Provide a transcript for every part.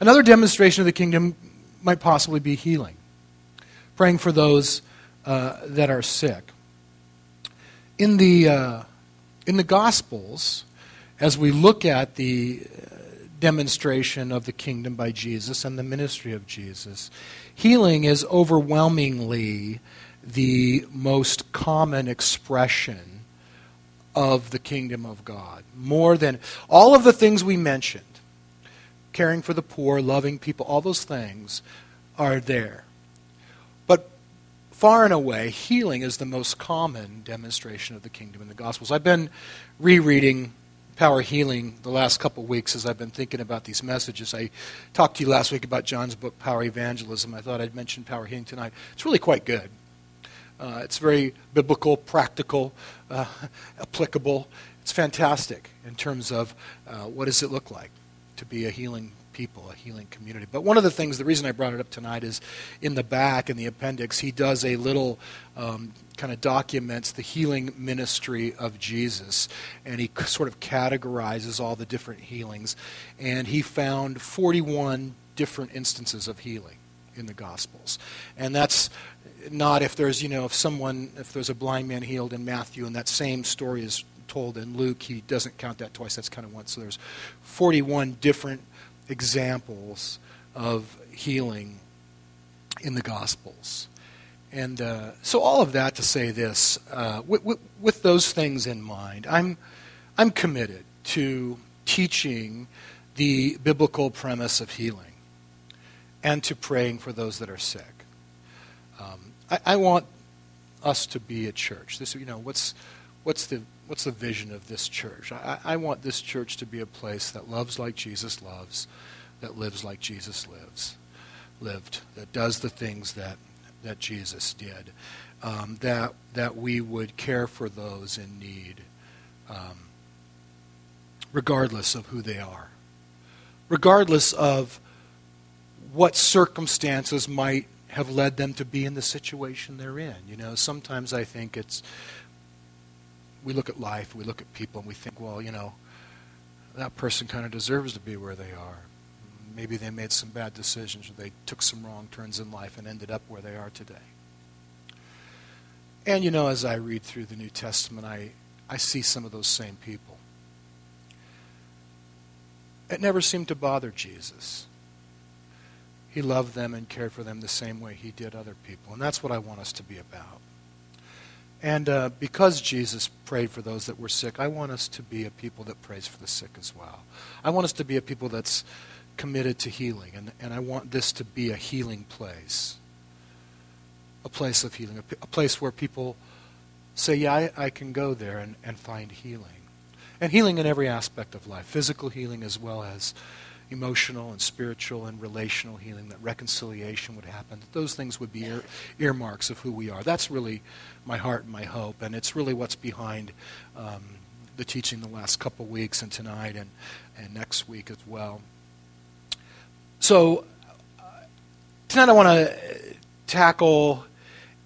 Another demonstration of the kingdom might possibly be healing, praying for those uh, that are sick. In the, uh, in the Gospels, as we look at the uh, demonstration of the kingdom by Jesus and the ministry of Jesus, healing is overwhelmingly the most common expression of the kingdom of God. More than all of the things we mentioned caring for the poor, loving people, all those things are there. But far and away, healing is the most common demonstration of the kingdom in the Gospels. I've been rereading Power Healing the last couple of weeks as I've been thinking about these messages. I talked to you last week about John's book, Power Evangelism. I thought I'd mention Power Healing tonight. It's really quite good. Uh, it's very biblical, practical, uh, applicable. It's fantastic in terms of uh, what does it look like to be a healing people, a healing community. But one of the things, the reason I brought it up tonight is in the back, in the appendix, he does a little um, kind of documents the healing ministry of Jesus. And he sort of categorizes all the different healings. And he found 41 different instances of healing in the Gospels. And that's not if there's, you know, if someone, if there's a blind man healed in Matthew and that same story is told in Luke, he doesn't count that twice. That's kind of once. So there's 41 different examples of healing in the Gospels. And uh, so, all of that to say this, uh, with, with, with, those things in mind, I'm, I'm committed to teaching the biblical premise of healing and to praying for those that are sick. Um, I, I, want us to be a church. This, you know, what's, what's, the, what's the vision of this church? I, I want this church to be a place that loves like Jesus loves, that lives like Jesus lives, lived, that does the things that, that Jesus did, um, that, that we would care for those in need, um, regardless of who they are, regardless of what circumstances might have led them to be in the situation they're in. You know, sometimes I think it's we look at life, we look at people, and we think, well, you know, that person kind of deserves to be where they are. Maybe they made some bad decisions, or they took some wrong turns in life and ended up where they are today. And you know, as I read through the New Testament, I, I see some of those same people. It never seemed to bother Jesus. He loved them and cared for them the same way he did other people. And that's what I want us to be about. And uh, because Jesus prayed for those that were sick, I want us to be a people that prays for the sick as well. I want us to be a people that's committed to healing. And, and I want this to be a healing place. A place of healing. A, place where people say, yeah, I, I can go there and, and find healing. And healing in every aspect of life physical healing as well as emotional and spiritual and relational healing, that reconciliation would happen, that those things would be ear, earmarks of who we are. That's really my heart and my hope, and it's really what's behind um, the teaching the last couple weeks and tonight and, and next week as well. So, uh, tonight I want to tackle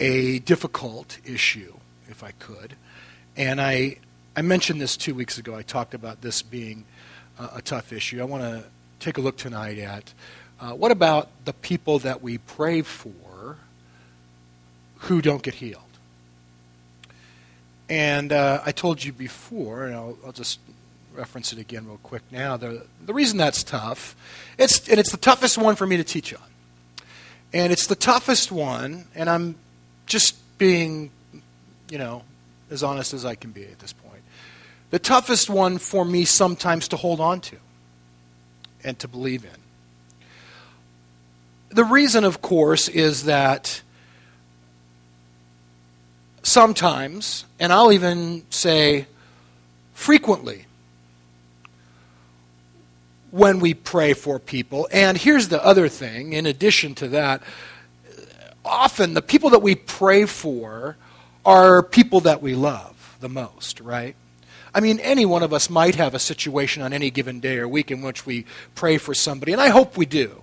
a difficult issue, if I could. And I, I mentioned this two weeks ago. I talked about this being uh, a tough issue. I want to take a look tonight at uh, what about the people that we pray for who don't get healed? And uh, I told you before, and I'll, I'll, just reference it again real quick now. The, the reason that's tough, it's, and it's the toughest one for me to teach on. And it's the toughest one, and I'm just being, you know, as honest as I can be at this point. The toughest one for me sometimes to hold on to and to believe in. The reason, of course, is that sometimes, and I'll even say frequently, when we pray for people, and here's the other thing, in addition to that, often the people that we pray for are people that we love the most, right? I mean, any one of us might have a situation on any given day or week in which we pray for somebody, and I hope we do.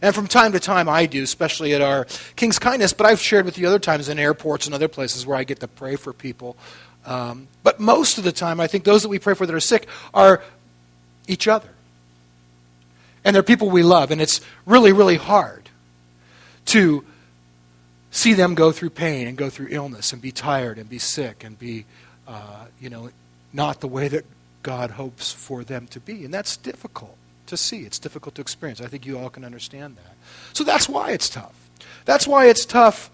And from time to time, I do, especially at our King's Kindness, but I've shared with you other times in airports and other places where I get to pray for people. Um, but most of the time, I think those that we pray for that are sick are each other. And they're people we love, and it's really, really hard to see them go through pain and go through illness and be tired and be sick and be, uh, you know, not the way that God hopes for them to be. And that's difficult to see. It's difficult to experience. I think you all can understand that. So that's why it's tough. That's why it's tough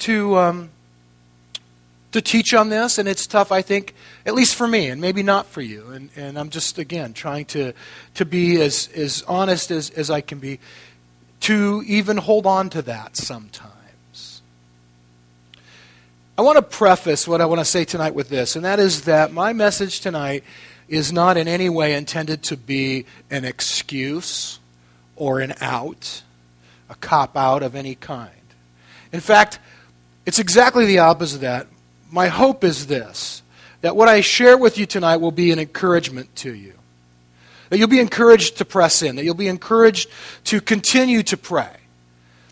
to. Um, to teach on this, and it's tough, I think, at least for me, and maybe not for you. And, and I'm just, again, trying to, to be as, as honest as, as I can be, to even hold on to that sometimes. I want to preface what I want to say tonight with this, and that is that my message tonight is not in any way intended to be an excuse or an out, a cop out of any kind. In fact, it's exactly the opposite of that my hope is this that what I share with you tonight will be an encouragement to you. That you'll be encouraged to press in, that you'll be encouraged to continue to pray,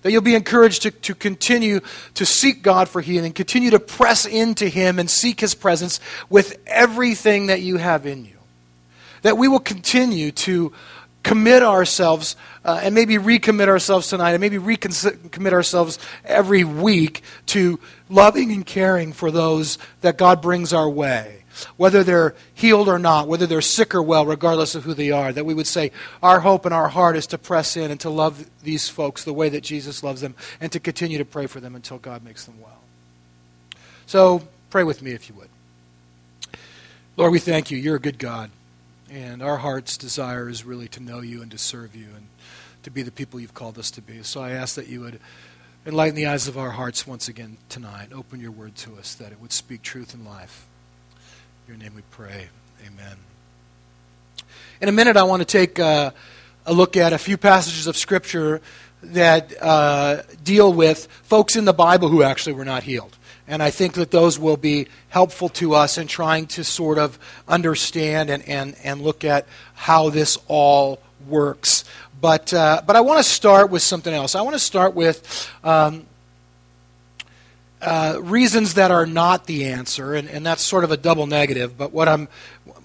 that you'll be encouraged to, to continue to seek God for healing, continue to press into Him and seek His presence with everything that you have in you. That we will continue to commit ourselves uh, and maybe recommit ourselves tonight and maybe recommit ourselves every week to loving and caring for those that God brings our way, whether they're healed or not, whether they're sick or well, regardless of who they are, that we would say our hope and our heart is to press in and to love these folks the way that Jesus loves them and to continue to pray for them until God makes them well. So pray with me if you would. Lord, we thank you. You're a good God. And our heart's desire is really to know you and to serve you and to be the people you've called us to be. So I ask that you would enlighten the eyes of our hearts once again tonight. Open your word to us, that it would speak truth and life. Your name we pray. Amen. In a minute, I want to take uh, a look at a few passages of Scripture that uh, deal with folks in the Bible who actually were not healed. And I think that those will be helpful to us in trying to sort of understand and, and, and look at how this all works. But, uh, but I want to start with something else. I want to start with um, uh, reasons that are not the answer, and, and that's sort of a double negative. But what, I'm,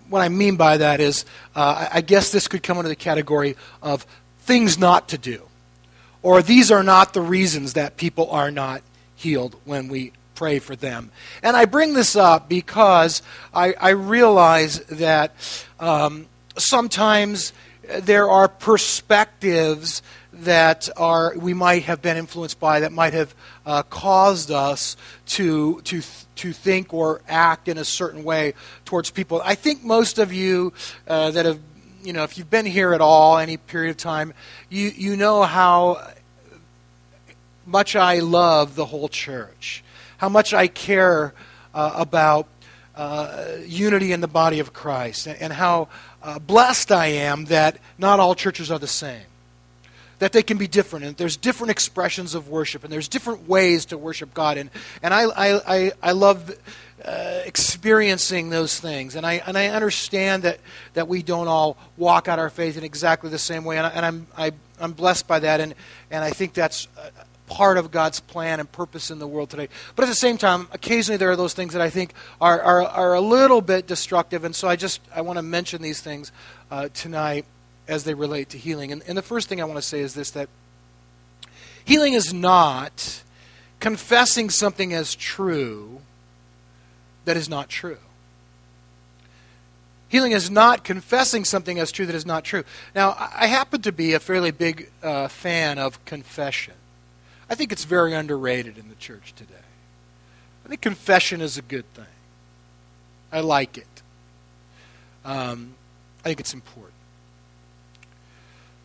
what I mean by that is, uh, I guess this could come under the category of things not to do. Or these are not the reasons that people are not healed when we pray for them. And I bring this up because I, I realize that um, sometimes there are perspectives that are we might have been influenced by that might have uh, caused us to to to think or act in a certain way towards people. I think most of you uh, that have you know if you've been here at all any period of time, you you know how much I love the whole church how much I care uh, about uh, unity in the body of Christ and, and how uh, blessed I am that not all churches are the same. That they can be different, and there's different expressions of worship, and there's different ways to worship God, and and I I I, love uh, experiencing those things, and I and I understand that that we don't all walk out our faith in exactly the same way, and, I, and I'm I, am i am blessed by that, and and I think that's uh, part of God's plan and purpose in the world today. But at the same time, occasionally there are those things that I think are, are, are a little bit destructive. And so I just I want to mention these things uh, tonight as they relate to healing. And, and the first thing I want to say is this that healing is not confessing something as true that is not true. Healing is not confessing something as true that is not true. Now, I happen to be a fairly big uh, fan of confession. I think it's very underrated in the church today. I think confession is a good thing. I like it. Um, I think it's important.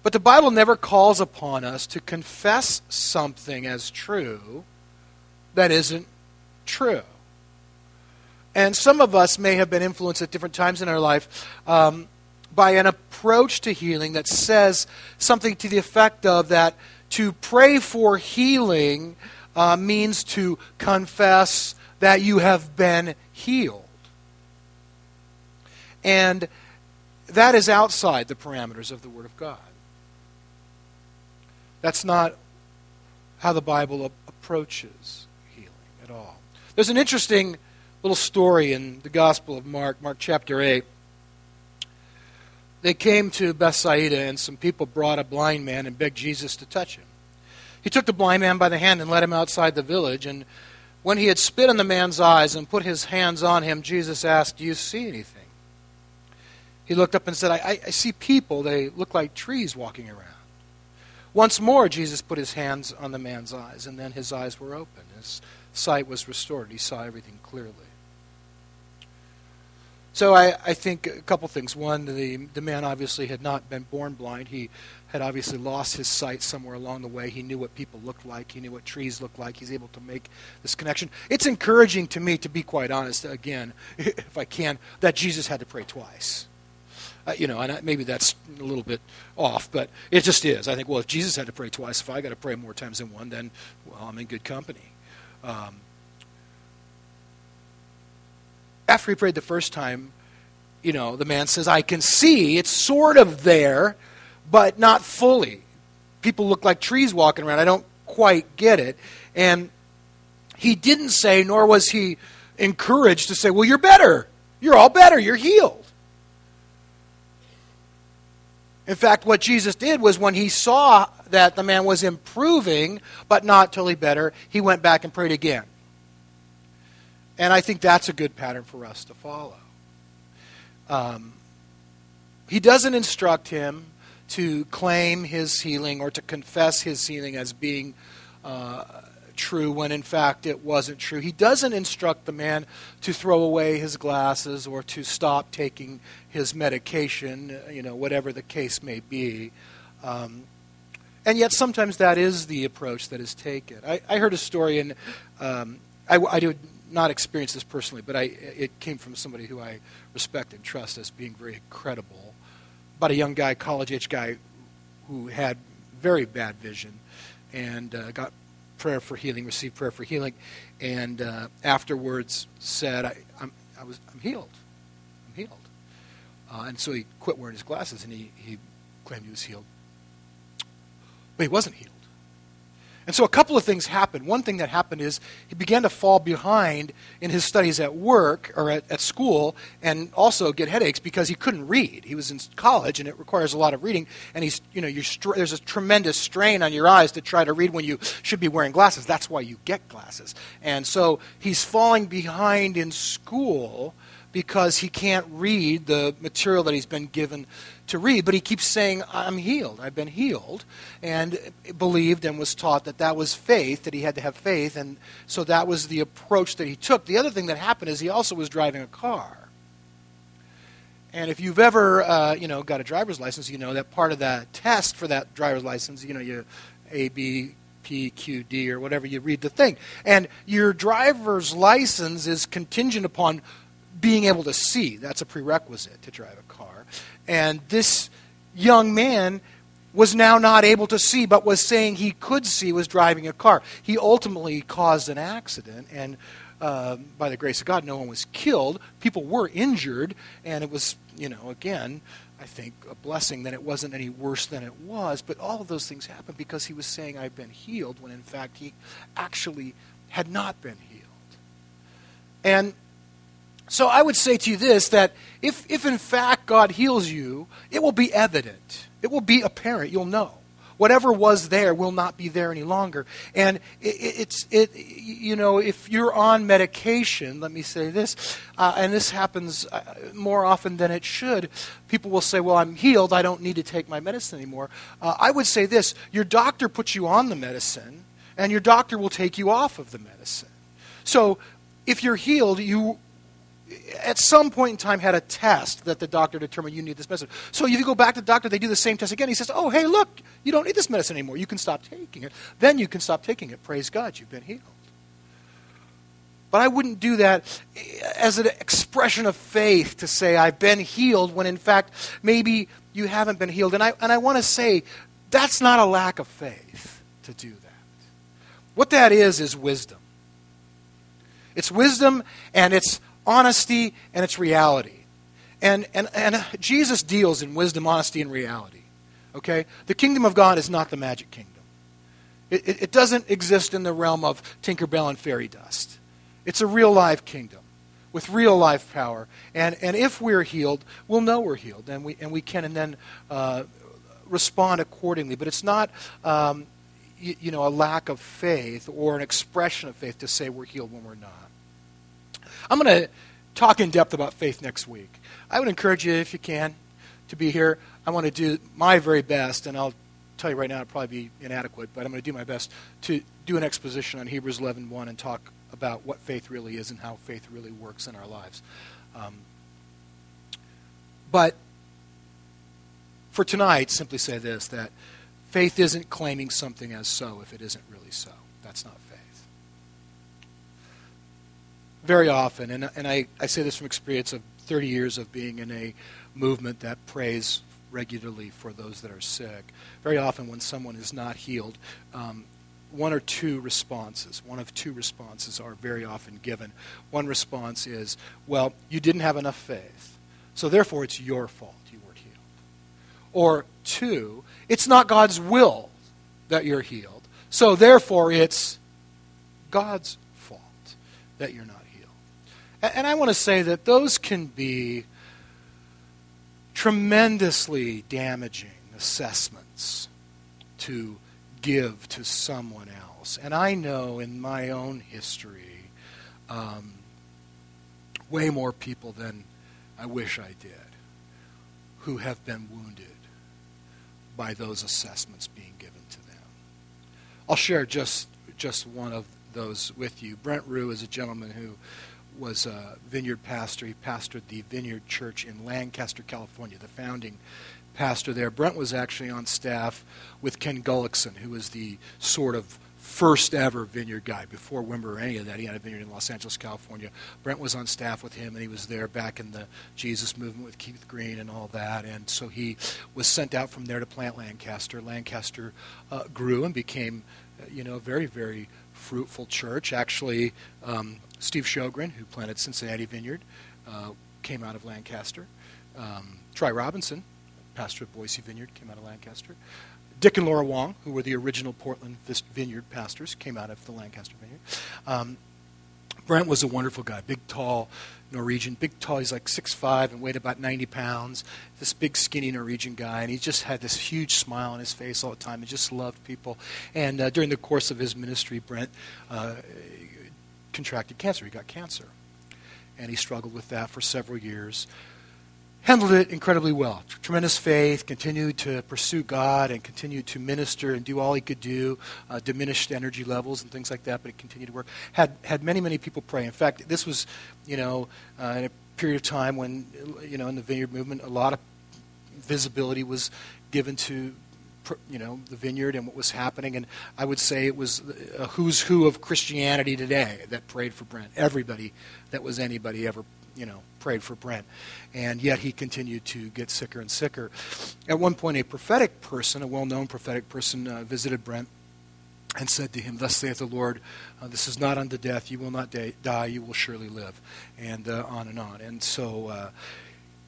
But the Bible never calls upon us to confess something as true that isn't true. And some of us may have been influenced at different times in our life um, by an approach to healing that says something to the effect of that to pray for healing uh, means to confess that you have been healed. And that is outside the parameters of the Word of God. That's not how the Bible approaches healing at all. There's an interesting little story in the Gospel of Mark, Mark chapter 8, they came to Bethsaida, and some people brought a blind man and begged Jesus to touch him. He took the blind man by the hand and led him outside the village. And when he had spit in the man's eyes and put his hands on him, Jesus asked, Do you see anything? He looked up and said, I, I see people. They look like trees walking around. Once more, Jesus put his hands on the man's eyes, and then his eyes were open. His sight was restored. He saw everything clearly. So I, I think a couple things. One, the, the man obviously had not been born blind. He had obviously lost his sight somewhere along the way. He knew what people looked like. He knew what trees looked like. He's able to make this connection. It's encouraging to me, to be quite honest, again, if I can, that Jesus had to pray twice. Uh, you know, and I, maybe that's a little bit off, but it just is. I think, well, if Jesus had to pray twice, if I got to pray more times than one, then, well, I'm in good company. Um, after he prayed the first time, you know, the man says, I can see, it's sort of there, but not fully. People look like trees walking around. I don't quite get it. And he didn't say, nor was he encouraged to say, Well, you're better. You're all better. You're healed. In fact, what Jesus did was when he saw that the man was improving, but not totally better, he went back and prayed again. And I think that's a good pattern for us to follow. Um, he doesn't instruct him to claim his healing or to confess his healing as being uh, true when in fact it wasn't true. He doesn't instruct the man to throw away his glasses or to stop taking his medication, you know, whatever the case may be. Um, and yet, sometimes that is the approach that is taken. I, I heard a story, and um, I, I did not experience this personally, but I, it came from somebody who I respect and trust as being very credible. About a young guy, college age guy, who had very bad vision and uh, got prayer for healing, received prayer for healing, and uh, afterwards said, I, am I was, I'm healed. I'm healed. Uh, and so he quit wearing his glasses and he, he claimed he was healed. But he wasn't healed. And so a couple of things happened. One thing that happened is he began to fall behind in his studies at work or at, at school and also get headaches because he couldn't read. He was in college and it requires a lot of reading. And he's, you know, str- there's a tremendous strain on your eyes to try to read when you should be wearing glasses. That's why you get glasses. And so he's falling behind in school because he can't read the material that he's been given to read. But he keeps saying, I'm healed. I've been healed. And believed and was taught that that was faith, that he had to have faith. And so that was the approach that he took. The other thing that happened is he also was driving a car. And if you've ever, uh, you know, got a driver's license, you know that part of that test for that driver's license, you know, you A, B, P, Q, D, or whatever, you read the thing. And your driver's license is contingent upon being able to see. That's a prerequisite to drive a car. And this young man was now not able to see, but was saying he could see, was driving a car. He ultimately caused an accident, and uh, by the grace of God, no one was killed. People were injured, and it was, you know, again, I think a blessing that it wasn't any worse than it was. But all of those things happened because he was saying, I've been healed, when in fact he actually had not been healed. And so I would say to you this that if, if in fact God heals you, it will be evident. It will be apparent. You'll know. Whatever was there will not be there any longer. And it, it's, it, you know, if you're on medication, let me say this, uh, and this happens uh, more often than it should, people will say, well, I'm healed. I don't need to take my medicine anymore. Uh, I would say this your doctor puts you on the medicine, and your doctor will take you off of the medicine. So if you're healed, you at some point in time had a test that the doctor determined you need this medicine. So if you go back to the doctor, they do the same test again. He says, Oh, hey, look, you don't need this medicine anymore. You can stop taking it. Then you can stop taking it. Praise God, you've been healed. But I wouldn't do that as an expression of faith to say, I've been healed, when in fact, maybe you haven't been healed. And I, and I want to say, that's not a lack of faith to do that. What that is, is wisdom. It's wisdom and it's honesty and it's reality. And, and, and Jesus deals in wisdom, honesty, and reality. Okay? The kingdom of God is not the magic kingdom. It, it, it doesn't exist in the realm of Tinkerbell and fairy dust. It's a real live kingdom with real life power. And, and if we're healed, we'll know we're healed, and we, and we can and then uh, respond accordingly. But it's not, um, you, you know, a lack of faith or an expression of faith to say we're healed when we're not. I'm going to talk in depth about faith next week. I would encourage you, if you can, to be here. I want to do my very best, and I'll tell you right now it'll probably be inadequate, but I'm going to do my best to do an exposition on Hebrews 11.1 and talk about what faith really is and how faith really works in our lives. Um, but for tonight, simply say this that faith isn't claiming something as so if it isn't really so. That's not faith. Very often, and, and I, I say this from experience of 30 years of being in a movement that prays regularly for those that are sick. Very often, when someone is not healed, um, one or two responses, one of two responses are very often given. One response is, well, you didn't have enough faith, so therefore it's your fault you weren't healed. Or two, it's not God's will that you're healed, so therefore it's God's fault that you're not. And I want to say that those can be tremendously damaging assessments to give to someone else. And I know in my own history um, way more people than I wish I did who have been wounded by those assessments being given to them. I'll share just just one of those with you. Brent Rue is a gentleman who was a vineyard pastor. He pastored the Vineyard Church in Lancaster, California, the founding pastor there. Brent was actually on staff with Ken Gulliksen, who was the sort of first ever vineyard guy before Wimber or any of that. He had a vineyard in Los Angeles, California. Brent was on staff with him, and he was there back in the Jesus movement with Keith Green and all that. And so he was sent out from there to plant Lancaster. Lancaster uh, grew and became, uh, you know, very, very fruitful church. Actually, um, Steve Sjogren, who planted Cincinnati Vineyard, uh, came out of Lancaster. Um, Tri Robinson, pastor of Boise Vineyard, came out of Lancaster. Dick and Laura Wong, who were the original Portland Vineyard pastors, came out of the Lancaster Vineyard. Um, Brent was a wonderful guy, big, tall Norwegian, big, tall. He's like six five and weighed about 90 pounds. This big, skinny Norwegian guy, and he just had this huge smile on his face all the time. He just loved people. And uh, during the course of his ministry, Brent uh, contracted cancer. He got cancer, and he struggled with that for several years handled it incredibly well. Tremendous faith, continued to pursue God and continued to minister and do all he could do, uh, diminished energy levels and things like that, but it continued to work. Had, had many, many people pray. In fact, this was, you know, uh, in a period of time when, you know, in the vineyard movement, a lot of visibility was given to you know the vineyard and what was happening and i would say it was a who's who of christianity today that prayed for brent everybody that was anybody ever you know, prayed for Brent. And yet he continued to get sicker and sicker. At one point, a prophetic person, a well known prophetic person, uh, visited Brent and said to him, Thus saith the Lord, uh, this is not unto death. You will not da- die, you will surely live. And uh, on and on. And so uh,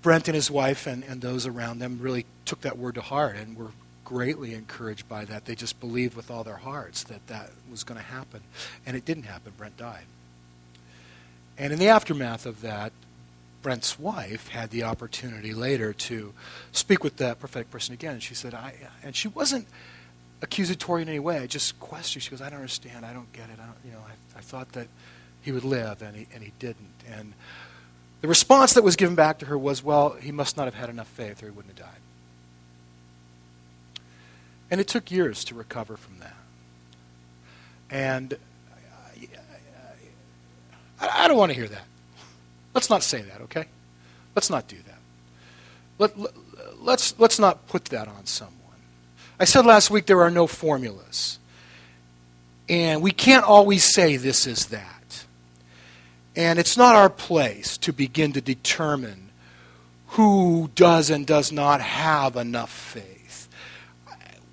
Brent and his wife and, and those around them really took that word to heart and were greatly encouraged by that. They just believed with all their hearts that that was going to happen. And it didn't happen. Brent died. And in the aftermath of that, Brent's wife had the opportunity later to speak with that prophetic person again. And she said, I, and she wasn't accusatory in any way. I just questioned. She goes, I don't understand. I don't get it. I don't, you know, I, I thought that he would live, and he, and he didn't. And the response that was given back to her was, well, he must not have had enough faith or he wouldn't have died. And it took years to recover from that. And I, I don't want to hear that. Let's not say that, okay? Let's not do that. Let, let, let's, let's not put that on someone. I said last week there are no formulas. And we can't always say this is that. And it's not our place to begin to determine who does and does not have enough faith.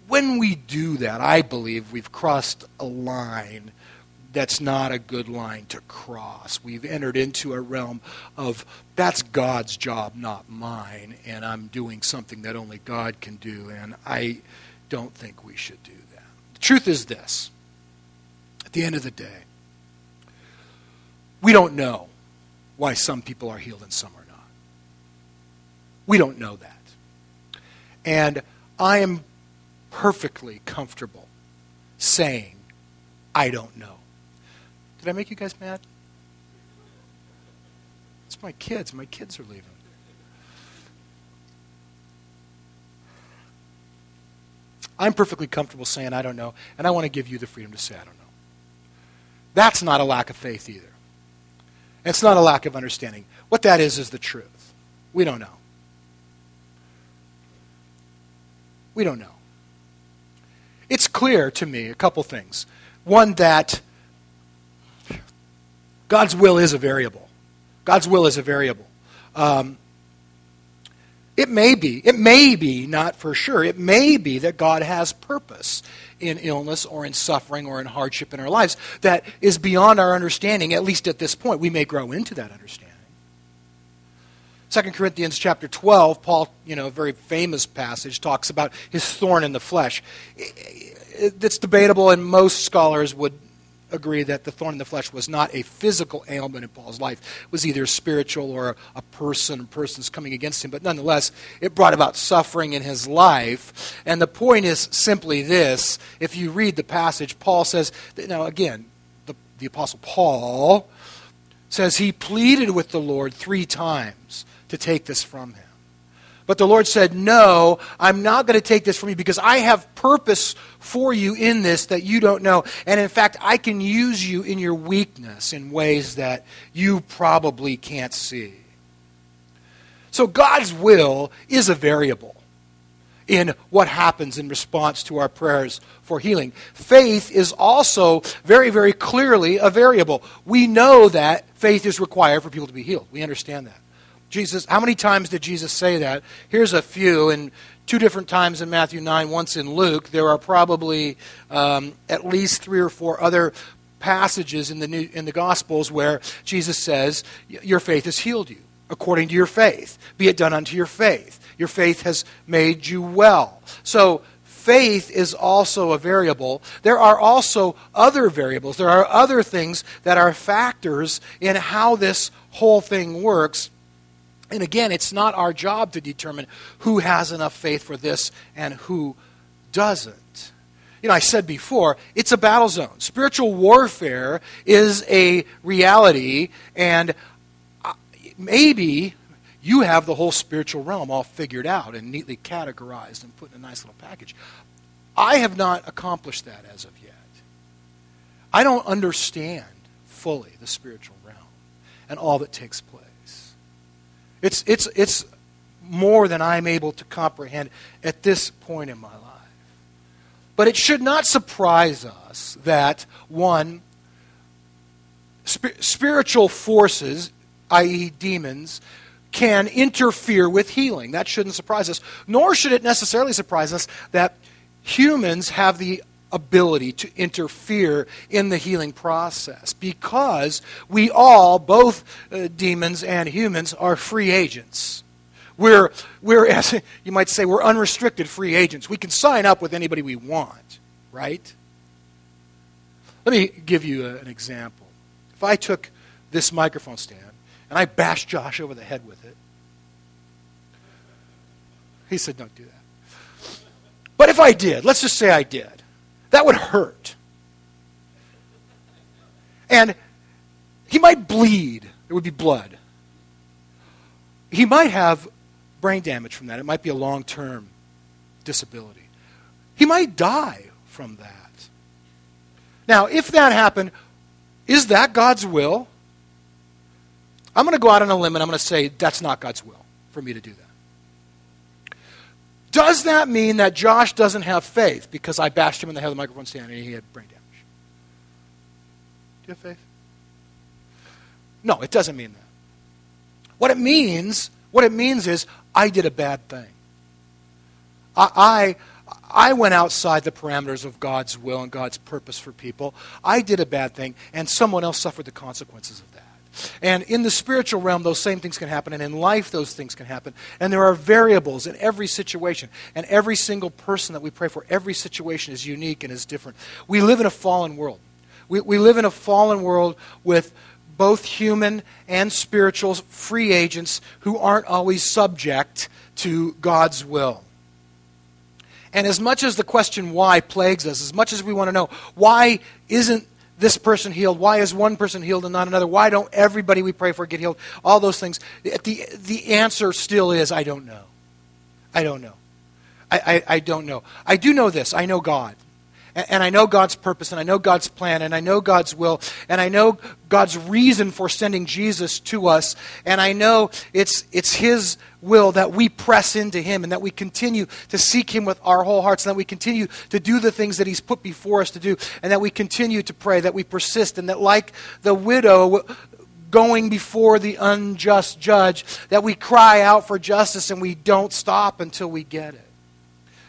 When we do that, I believe we've crossed a line that's not a good line to cross. We've entered into a realm of that's God's job, not mine, and I'm doing something that only God can do, and I don't think we should do that. The truth is this at the end of the day, we don't know why some people are healed and some are not. We don't know that. And I am perfectly comfortable saying, I don't know. Did I make you guys mad? It's my kids. My kids are leaving. I'm perfectly comfortable saying I don't know, and I want to give you the freedom to say I don't know. That's not a lack of faith either. It's not a lack of understanding. What that is is the truth. We don't know. We don't know. It's clear to me a couple things. One, that God's will is a variable. God's will is a variable. Um, it may be, it may be, not for sure, it may be that God has purpose in illness or in suffering or in hardship in our lives that is beyond our understanding, at least at this point. We may grow into that understanding. 2 Corinthians chapter 12, Paul, you know, a very famous passage, talks about his thorn in the flesh. It's debatable, and most scholars would agree that the thorn in the flesh was not a physical ailment in Paul's life. It was either spiritual or a person, persons coming against him. But nonetheless, it brought about suffering in his life. And the point is simply this. If you read the passage, Paul says, that, now again, the, the Apostle Paul says he pleaded with the Lord three times to take this from him. But the Lord said, No, I'm not going to take this from you because I have purpose for you in this that you don't know. And in fact, I can use you in your weakness in ways that you probably can't see. So God's will is a variable in what happens in response to our prayers for healing. Faith is also very, very clearly a variable. We know that faith is required for people to be healed. We understand that. Jesus, how many times did Jesus say that? Here's a few, and two different times in Matthew 9, once in Luke. There are probably um, at least three or four other passages in the, New, in the Gospels where Jesus says, Your faith has healed you, according to your faith. Be it done unto your faith. Your faith has made you well. So, faith is also a variable. There are also other variables. There are other things that are factors in how this whole thing works. And again, it's not our job to determine who has enough faith for this and who doesn't. You know, I said before, it's a battle zone. Spiritual warfare is a reality, and uh, maybe you have the whole spiritual realm all figured out and neatly categorized and put in a nice little package. I have not accomplished that as of yet. I don't understand fully the spiritual realm and all that takes place. It's, it's, it's more than I'm able to comprehend at this point in my life. But it should not surprise us that, one, sp- spiritual forces, i.e., demons, can interfere with healing. That shouldn't surprise us. Nor should it necessarily surprise us that humans have the ability to interfere in the healing process because we all, both uh, demons and humans, are free agents. We're, we're, as you might say, we're unrestricted free agents. We can sign up with anybody we want, right? Let me give you a, an example. If I took this microphone stand and I bashed Josh over the head with it, he said, Don't do that. But if I did, let's just say I did, that would hurt. And he might bleed. There would be blood. He might have brain damage from that. It might be a long term disability. He might die from that. Now, if that happened, is that God's will? I'm going to go out on a limb and I'm going to say that's not God's will for me to do that. Does that mean that Josh doesn't have faith because I bashed him in the head of the microphone stand and he had brain damage? Do you have faith? No, it doesn't mean that. What it means, what it means is I did a bad thing. I, I, I went outside the parameters of God's will and God's purpose for people. I did a bad thing, and someone else suffered the consequences of that. And in the spiritual realm, those same things can happen. And in life, those things can happen. And there are variables in every situation. And every single person that we pray for, every situation is unique and is different. We live in a fallen world. We, we live in a fallen world with both human and spiritual free agents who aren't always subject to God's will. And as much as the question why plagues us, as much as we want to know why isn't this person healed? Why is one person healed and not another? Why don't everybody we pray for get healed? All those things. The, the answer still is I don't know. I don't know. I, I, I don't know. I do know this. I know God. And I know God's purpose, and I know God's plan, and I know God's will, and I know God's reason for sending Jesus to us, and I know it's, it's His will that we press into Him and that we continue to seek Him with our whole hearts, and that we continue to do the things that He's put before us to do, and that we continue to pray, that we persist, and that like the widow going before the unjust judge, that we cry out for justice and we don't stop until we get it.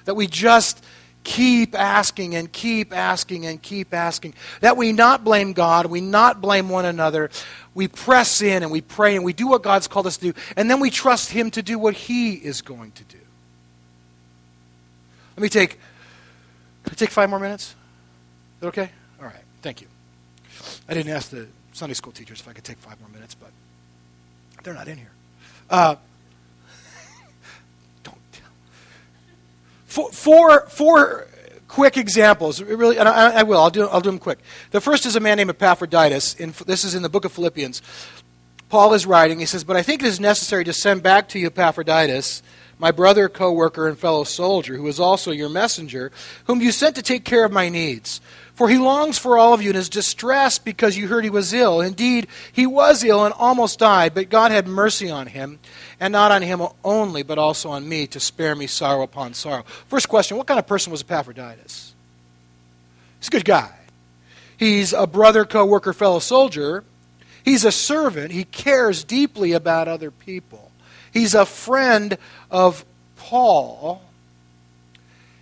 That we just keep asking and keep asking and keep asking. That we not blame God, we not blame one another. We press in and we pray and we do what God's called us to do, and then we trust Him to do what He is going to do. Let me take, can I take five more minutes? Is that okay? All right, thank you. I didn't ask the Sunday school teachers if I could take five more minutes, but they're not in here. Uh, four, four, four quick examples. Really, and I, I, will. I'll do, I'll do them quick. The first is a man named Epaphroditus. In, this is in the book of Philippians. Paul is writing. He says, But I think it is necessary to send back to you Epaphroditus, my brother, co worker, and fellow soldier, who is also your messenger, whom you sent to take care of my needs. For he longs for all of you and is distressed because you heard he was ill. Indeed, he was ill and almost died, but God had mercy on him and not on him only, but also on me, to spare me sorrow upon sorrow. First question What kind of person was Epaphroditus? He's a good guy. He's a brother, co worker, fellow soldier. He's a servant. He cares deeply about other people. He's a friend of Paul.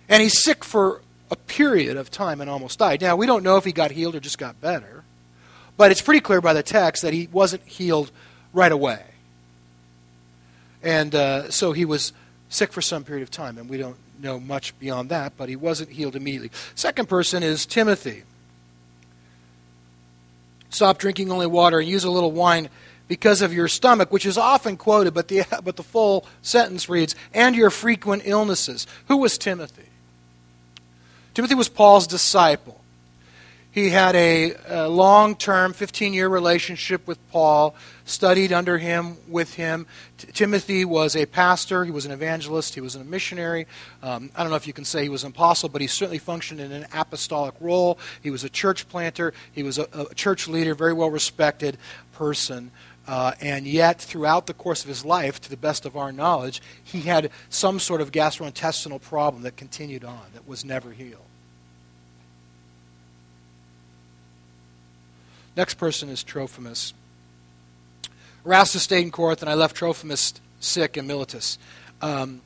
And he's sick for a period of time and almost died. Now, we don't know if he got healed or just got better, but it's pretty clear by the text that he wasn't healed right away. And uh, so he was sick for some period of time, and we don't know much beyond that, but he wasn't healed immediately. Second person is Timothy. Stop drinking only water and use a little wine because of your stomach, which is often quoted, but the, but the full sentence reads, and your frequent illnesses. Who was Timothy? Timothy was Paul's disciple. He had a, a long term, 15 year relationship with Paul, studied under him, with him. T- Timothy was a pastor, he was an evangelist, he was a missionary. Um, I don't know if you can say he was an apostle, but he certainly functioned in an apostolic role. He was a church planter, he was a, a church leader, very well respected person. Uh, and yet, throughout the course of his life, to the best of our knowledge, he had some sort of gastrointestinal problem that continued on, that was never healed. Next person is Trophimus. Erastus stayed in Corinth, and I left Trophimus sick in Miletus. Um,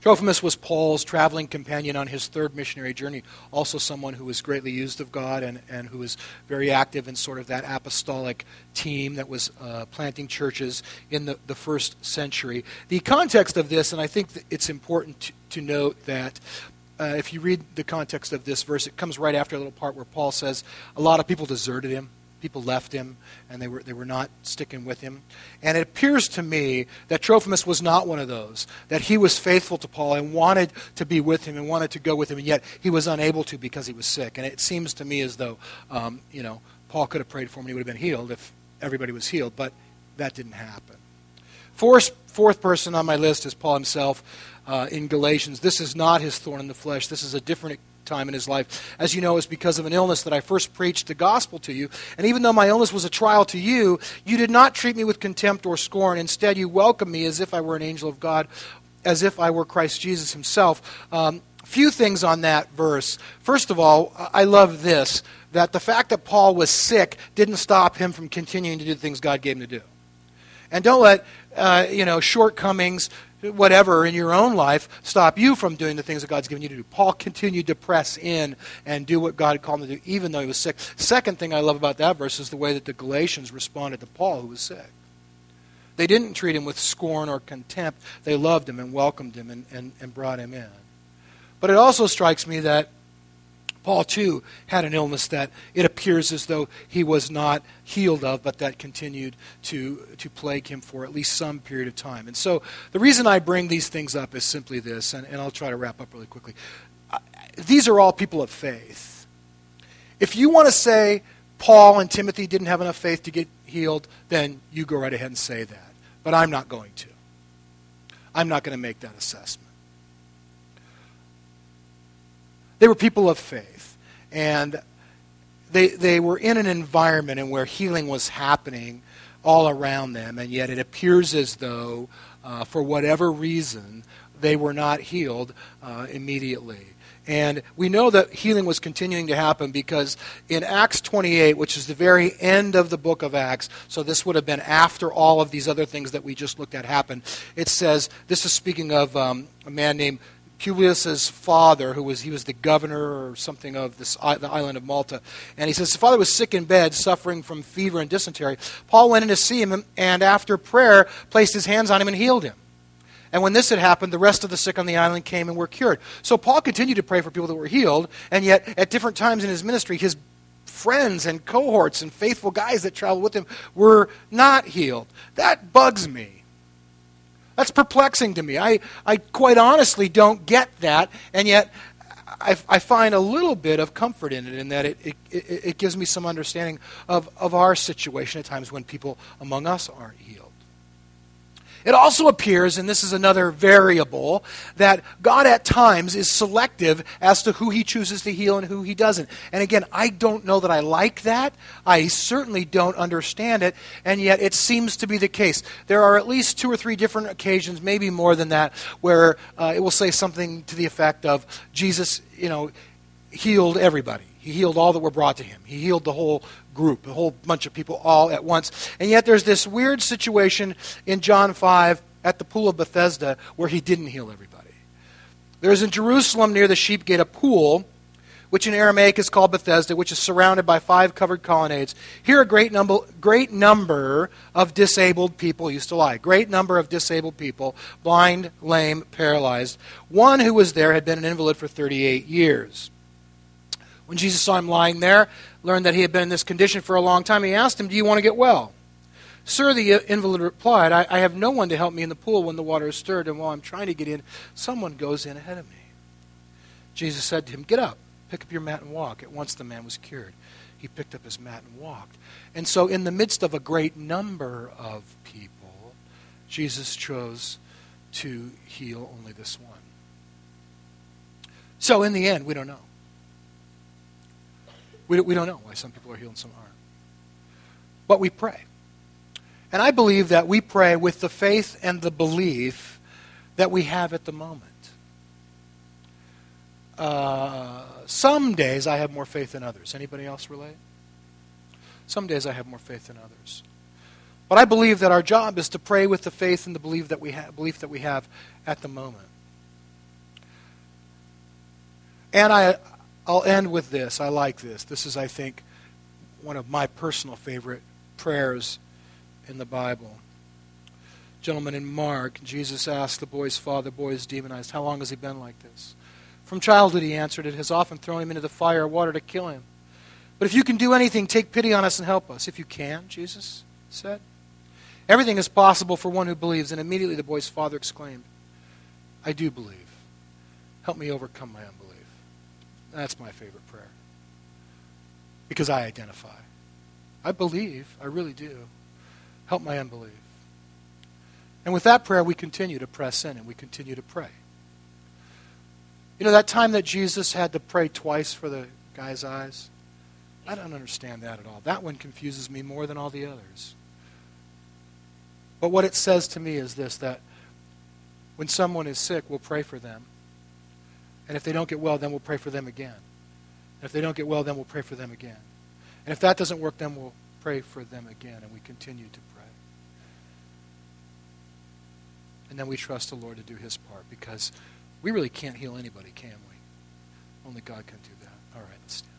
Trophimus was Paul's traveling companion on his third missionary journey, also someone who was greatly used of God and, and who was very active in sort of that apostolic team that was uh, planting churches in the, the first century. The context of this, and I think it's important to, to note that uh, if you read the context of this verse, it comes right after a little part where Paul says a lot of people deserted him people left him and they were, they were not sticking with him. And it appears to me that Trophimus was not one of those, that he was faithful to Paul and wanted to be with him and wanted to go with him, and yet he was unable to because he was sick. And it seems to me as though, um, you know, Paul could have prayed for him and he would have been healed if everybody was healed, but that didn't happen. Fourth, fourth person on my list is Paul himself uh, in Galatians. This is not his thorn in the flesh. This is a different time in his life. As you know, it's because of an illness that I first preached the gospel to you. And even though my illness was a trial to you, you did not treat me with contempt or scorn. Instead, you welcomed me as if I were an angel of God, as if I were Christ Jesus himself. Um, few things on that verse. First of all, I love this that the fact that Paul was sick didn't stop him from continuing to do the things God gave him to do. And don't let uh, you know shortcomings, whatever in your own life stop you from doing the things that God's given you to do. Paul continued to press in and do what God had called him to do, even though he was sick. Second thing I love about that verse is the way that the Galatians responded to Paul, who was sick. They didn't treat him with scorn or contempt. They loved him and welcomed him and, and, and brought him in. But it also strikes me that Paul, too, had an illness that it appears as though he was not healed of, but that continued to, to plague him for at least some period of time. And so the reason I bring these things up is simply this, and, and I'll try to wrap up really quickly. these are all people of faith. If you want to say Paul and Timothy didn't have enough faith to get healed, then you go right ahead and say that. But I'm not going to. I'm not going to make that assessment. They were people of faith. And they, they were in an environment in where healing was happening all around them, and yet it appears as though, uh, for whatever reason, they were not healed uh, immediately. And we know that healing was continuing to happen because in Acts 28, which is the very end of the book of Acts, so this would have been after all of these other things that we just looked at happened, it says, this is speaking of um, a man named Publius's father, who was he was the governor or something of this the island of Malta, and he says his father was sick in bed, suffering from fever and dysentery. Paul went in to see him, and after prayer, placed his hands on him and healed him. And when this had happened, the rest of the sick on the island came and were cured. So Paul continued to pray for people that were healed, and yet at different times in his ministry, his friends and cohorts and faithful guys that traveled with him were not healed. That bugs me. That's perplexing to me. I, I quite honestly don't get that, and yet I, I find a little bit of comfort in it, in that it, it, it gives me some understanding of, of our situation at times when people among us aren't healed. It also appears, and this is another variable, that God at times is selective as to who he chooses to heal and who he doesn't. And again, I don't know that I like that. I certainly don't understand it, and yet it seems to be the case. There are at least two or three different occasions, maybe more than that, where uh, it will say something to the effect of Jesus, you know, healed everybody. He healed all that were brought to him. He healed the whole group, a whole bunch of people all at once. And yet there's this weird situation in John 5 at the pool of Bethesda where he didn't heal everybody. There's in Jerusalem near the sheep gate a pool, which in Aramaic is called Bethesda, which is surrounded by five covered colonnades. Here a great number, great number of disabled people used to lie. Great number of disabled people, blind, lame, paralyzed. One who was there had been an invalid for 38 years. When Jesus saw him lying there, learned that he had been in this condition for a long time, he asked him, Do you want to get well? Sir, the invalid replied, I, I have no one to help me in the pool when the water is stirred, and while I'm trying to get in, someone goes in ahead of me. Jesus said to him, Get up, pick up your mat and walk. At once the man was cured. He picked up his mat and walked. And so, in the midst of a great number of people, Jesus chose to heal only this one. So, in the end, we don't know. We, we don't know why some people are healed and some aren't. But we pray. And I believe that we pray with the faith and the belief that we have at the moment. Uh, some days I have more faith than others. Anybody else relate? Some days I have more faith than others. But I believe that our job is to pray with the faith and the belief that we, ha- belief that we have at the moment. And I, I'll end with this. I like this. This is, I think, one of my personal favorite prayers in the Bible. Gentlemen, in Mark, Jesus asked the boy's father, boy is demonized, how long has he been like this? From childhood, he answered, it has often thrown him into the fire or water to kill him. But if you can do anything, take pity on us and help us. If you can, Jesus said. Everything is possible for one who believes. And immediately the boy's father exclaimed, I do believe. Help me overcome my unbelief. That's my favorite prayer. Because I identify. I believe, I really do. Help my unbelief. And with that prayer, we continue to press in and we continue to pray. You know, that time that Jesus had to pray twice for the guy's eyes, I don't understand that at all. That one confuses me more than all the others. But what it says to me is this that when someone is sick, we'll pray for them. And if they don't get well, then we'll pray for them again. And if they don't get well, then we'll pray for them again. And if that doesn't work, then we'll pray for them again. And we continue to pray. And then we trust the Lord to do his part because we really can't heal anybody, can we? Only God can do that. All right, let's stand.